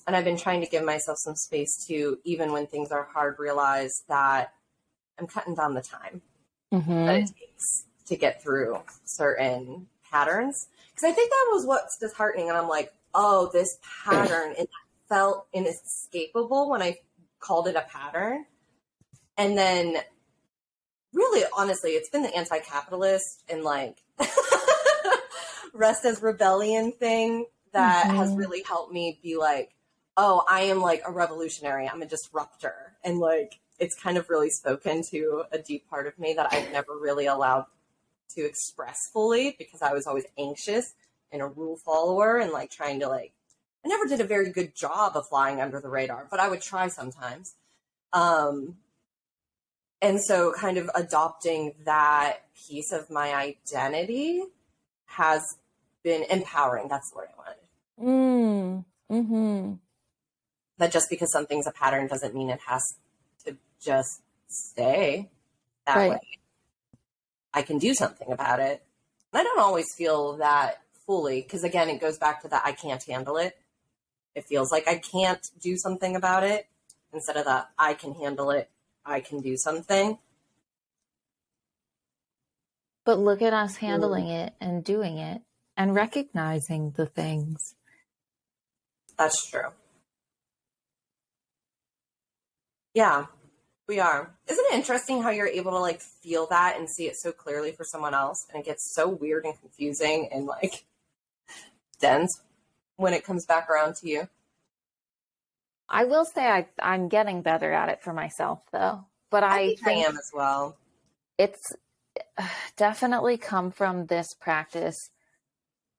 And I've been trying to give myself some space to, even when things are hard, realize that I'm cutting down the time Mm-hmm. it takes to get through certain patterns. Because I think that was what's disheartening. And I'm like, oh, this pattern, and that felt inescapable when I called it a pattern. And then, really, honestly, it's been the anti capitalist and like rest as rebellion thing that has Mhm. really helped me be like, oh, I am like a revolutionary. I'm a disruptor. And like, it's kind of really spoken to a deep part of me that I've never really allowed to express fully because I was always anxious and a rule follower and like trying to like, I never did a very good job of flying under the radar, but I would try sometimes. Um, and so kind of adopting that piece of my identity has been empowering. That's the word I wanted. Mm. Mm-hmm. That just because something's a pattern doesn't mean it has to just stay that Right. way. I can do something about it. I don't always feel that fully because, again, it goes back to that I can't handle it. It feels like I can't do something about it instead of that I can handle it, I can do something. But look at us handling mm. it and doing it and recognizing the things. That's true. Yeah, we are. Isn't it interesting how you're able to like feel that and see it so clearly for someone else? And it gets so weird and confusing and like dense when it comes back around to you. I will say I, I'm getting better at it for myself though. But I, I think, I am as well. It's definitely come from this practice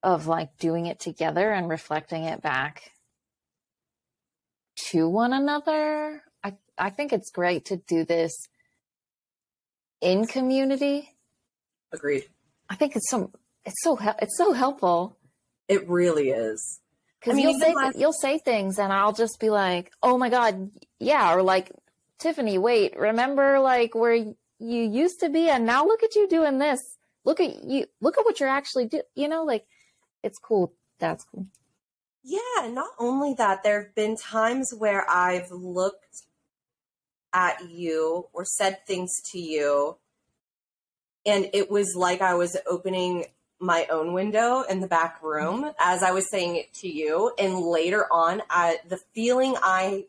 of like doing it together and reflecting it back to one another. I think it's great to do this in community. Agreed. I think it's so it's so it's so helpful. It really is. Because I mean, you'll say last- you'll say things, and I'll just be like, "Oh my god, yeah," or like, "Tiffany, wait, remember like where you used to be, and now look at you doing this. Look at you. Look at what you're actually do. You know, like it's cool. That's cool. Yeah, not only that, there have been times where I've looked at you or said things to you, and it was like I was opening my own window in the back room as I was saying it to you. And later on, I, the feeling I,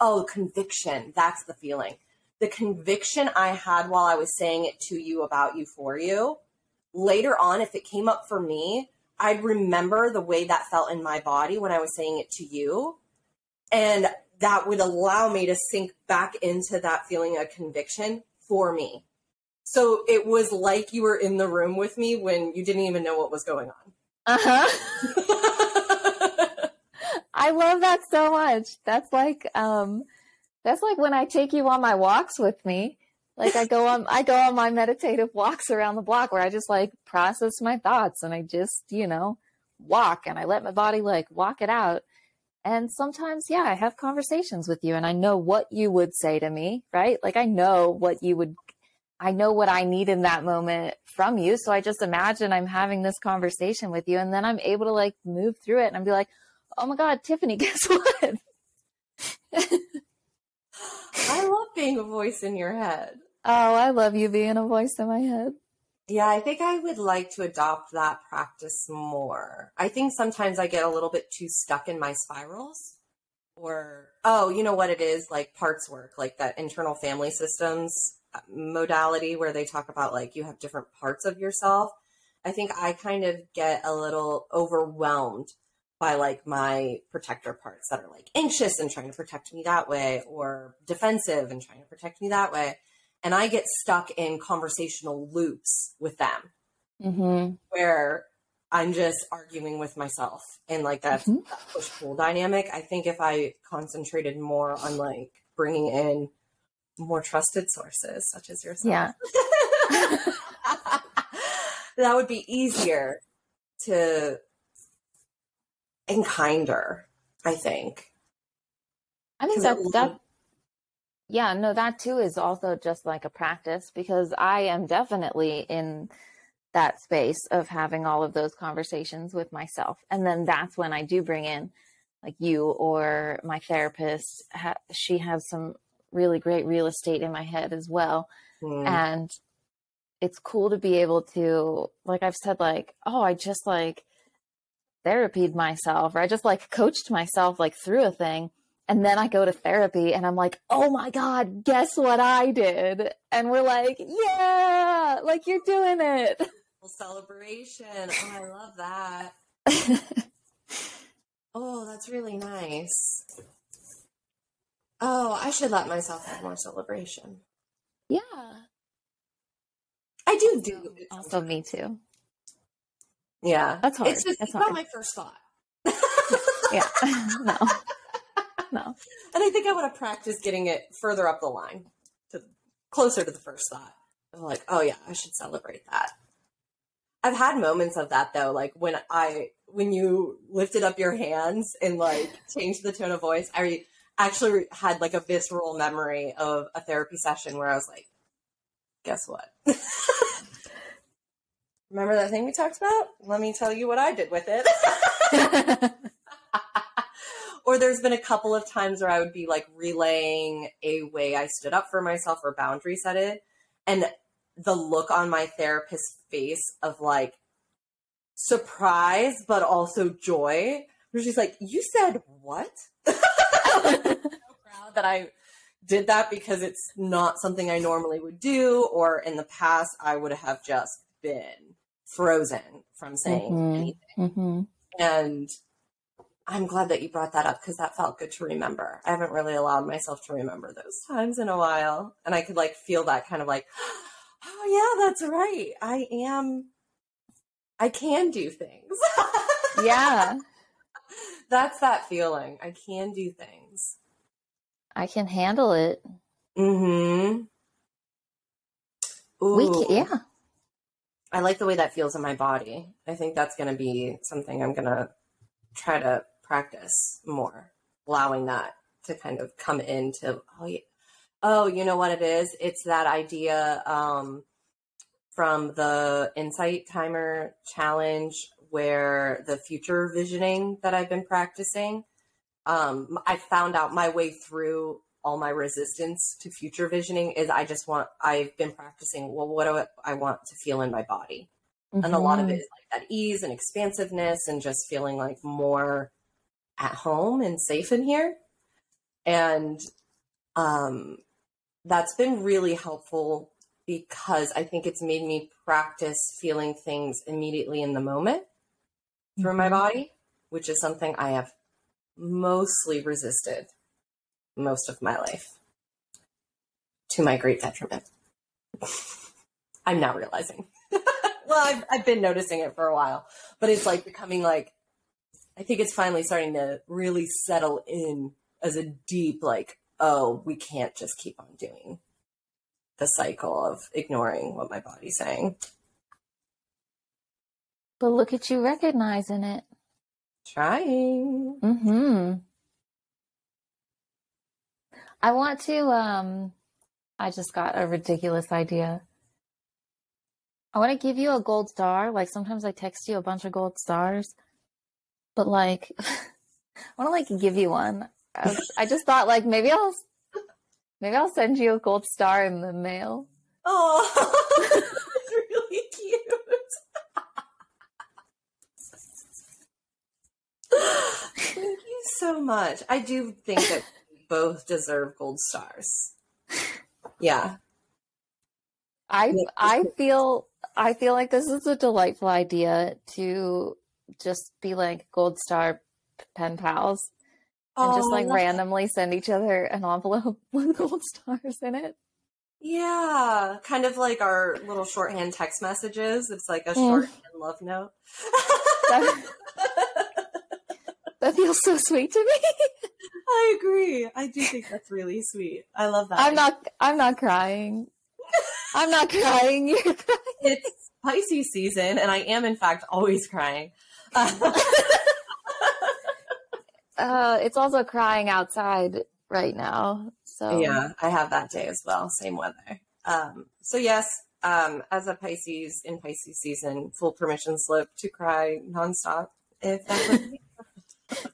oh, conviction, that's the feeling. The conviction I had while I was saying it to you about you for you, later on, if it came up for me, I'd remember the way that felt in my body when I was saying it to you. And that would allow me to sink back into that feeling of conviction for me. So it was like you were in the room with me when you didn't even know what was going on. Uh huh. I love that so much. That's like, um, that's like when I take you on my walks with me like I go on I go on my meditative walks around the block where I just like process my thoughts and I just, you know, walk and I let my body like walk it out. And sometimes, yeah, I have conversations with you and I know what you would say to me, right? Like I know what you would I know what I need in that moment from you. So I just imagine I'm having this conversation with you and then I'm able to like move through it and I'm be like, "Oh my god, Tiffany, guess what?" I love being a voice in your head. Oh, I love you being a voice in my head. Yeah, I think I would like to adopt that practice more. I think sometimes I get a little bit too stuck in my spirals. Or, oh, you know what it is? Like parts work, like that internal family systems uh, modality where they talk about like you have different parts of yourself. I think I kind of get a little overwhelmed by like my protector parts that are like anxious and trying to protect me that way or defensive and trying to protect me that way and I get stuck in conversational loops with them mm-hmm. where I'm just arguing with myself and like that, mm-hmm. that push pull dynamic. I think if I concentrated more on like bringing in more trusted sources such as yourself, yeah, that would be easier to and kinder. I think. I think that that yeah, no, that too is also just like a practice because I am definitely in that space of having all of those conversations with myself. And then that's when I do bring in like you or my therapist. Ha- she has some really great real estate in my head as well. Mm. And it's cool to be able to, like I've said, like, oh, I just like therapied myself or I just like coached myself like through a thing and then I go to therapy and I'm like, oh my God, guess what I did? And we're like, yeah, like you're doing it. Celebration. Oh, I love that. oh, that's really nice. Oh, I should let myself have more celebration. Yeah. I do do. Also, me too. Yeah. That's hard. It's just That's it's hard. not my first thought. yeah. no no. And I think I want to practice getting it further up the line, to closer to the first thought. I'm like, oh yeah, I should celebrate that. I've had moments of that though, like when I when you lifted up your hands and like changed the tone of voice. I actually had like a visceral memory of a therapy session where I was like, guess what? Remember that thing we talked about? Let me tell you what I did with it. or there's been a couple of times where I would be like relaying a way I stood up for myself or boundary set it. And the look on my therapist's face of like surprise, but also joy, where she's like, You said what? so proud that I did that because it's not something I normally would do, or in the past, I would have just been frozen from saying Mhm. anything. hmm And I'm glad that you brought that up because that felt good to remember. I haven't really allowed myself to remember those times in a while. And I could like feel that kind of like, oh, yeah, that's right. I am, I can do things. Yeah, that's that feeling. I can do things. I can handle it. Mm hmm. We can, yeah. I like the way that feels in my body. I think that's going to be something I'm going to try to practice more, allowing that to kind of come into, oh, yeah. oh, you know what it is? It's that idea um, from the Insight Timer Challenge where the future visioning that I've been practicing, um, I found out my way through all my resistance to future visioning is I just want, I've been practicing, well, what do I want to feel in my body? and a lot of Mhm. it is like that ease and expansiveness and just feeling like more at home and safe in here. And um that's been really helpful because i think it's made me practice feeling things immediately in the moment through my Mhm. body which is something i have mostly resisted most of my life. To my great detriment. I'm now realizing. Well I've, I've been noticing it for a while but it's like becoming like i think it's finally starting to really settle in as a deep like oh we can't just keep on doing the cycle of ignoring what my body's saying But look at you recognizing it. trying hmm I want to, um, I just got a ridiculous idea. I want to give you a gold star. Like sometimes I text you a bunch of gold stars, but like, I want to like give you one. I, was- I just thought like maybe I'll, maybe I'll send you a gold star in the mail. oh it's really cute. Thank you so much. I do think that both deserve gold stars. Yeah. I I feel I feel like this is a delightful idea to just be like gold star pen pals and just Oh, like randomly send each other an envelope with gold stars in it. Yeah, kind of like our little shorthand text messages. It's like a Mm. shorthand love note. That, that feels so sweet to me. I agree. I do think that's really sweet. I love that. I'm not I'm not crying. I'm not crying. You're crying. It's Pisces season, and I am in fact always crying. Uh, it's also crying outside right now. So yeah, I have that day as well. Same weather. Um, so yes, um, as a Pisces in Pisces season, full permission slip to cry nonstop. If that's what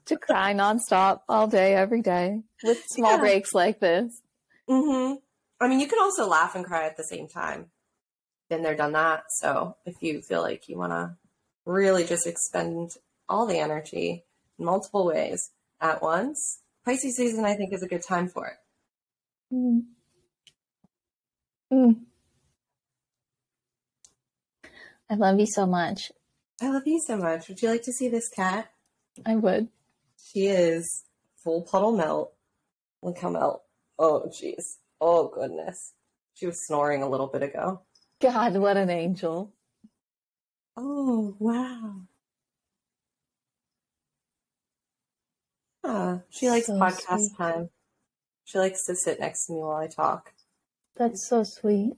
to cry nonstop all day, every day, with small Yeah. breaks like this. Mm-hmm. I mean, you can also laugh and cry at the same time. Been there, done that. So if you feel like you want to really just expend all the energy in multiple ways at once, Pisces season, I think, is a good time for it. Mm. Mm. I love you so much. I love you so much. Would you like to see this cat? I would. She is full puddle melt. Look how melt. Oh, jeez. Oh, goodness. She was snoring a little bit ago. God, what an angel. Oh, wow. Ah, she likes So podcast sweet. time. She likes to sit next to me while I talk. That's so sweet.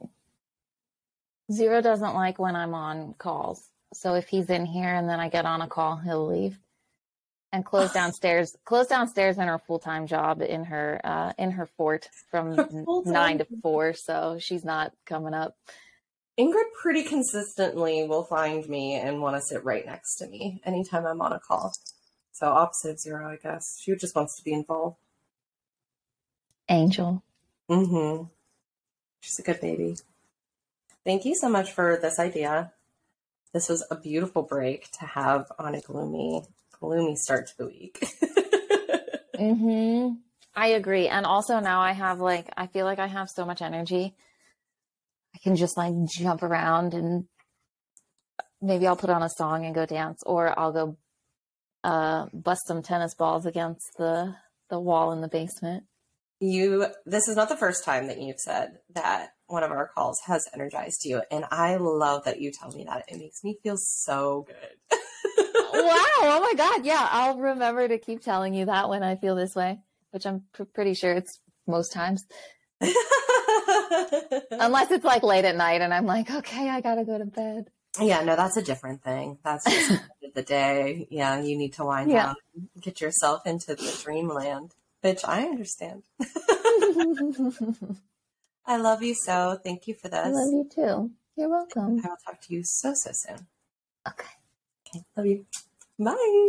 Zero doesn't like when I'm on calls. So if he's in here and then I get on a call, he'll leave and close downstairs. Close downstairs in her full time job in her uh, in her fort from Her full-time nine to four. So she's not coming up. Ingrid pretty consistently will find me and want to sit right next to me anytime I'm on a call. So opposite of zero, I guess. She just wants to be involved. Angel. Mm-hmm. She's a good baby. Thank you so much for this idea. This was a beautiful break to have on a gloomy, gloomy start to the week. mm-hmm. I agree. And also now I have like I feel like I have so much energy. I can just like jump around and maybe I'll put on a song and go dance or I'll go uh, bust some tennis balls against the the wall in the basement. You this is not the first time that you've said that one of our calls has energized you and I love that you tell me that. It makes me feel so good. wow, oh my god. Yeah, I'll remember to keep telling you that when I feel this way, which I'm pr- pretty sure it's most times. Unless it's like late at night and I'm like, okay, I gotta go to bed. Yeah, no, that's a different thing. That's just the day. Yeah, you need to wind yeah. down, get yourself into the dreamland, which I understand. I love you so. Thank you for this. I love you too. You're welcome. I will talk to you so, so soon. Okay. Okay. Love you. Bye.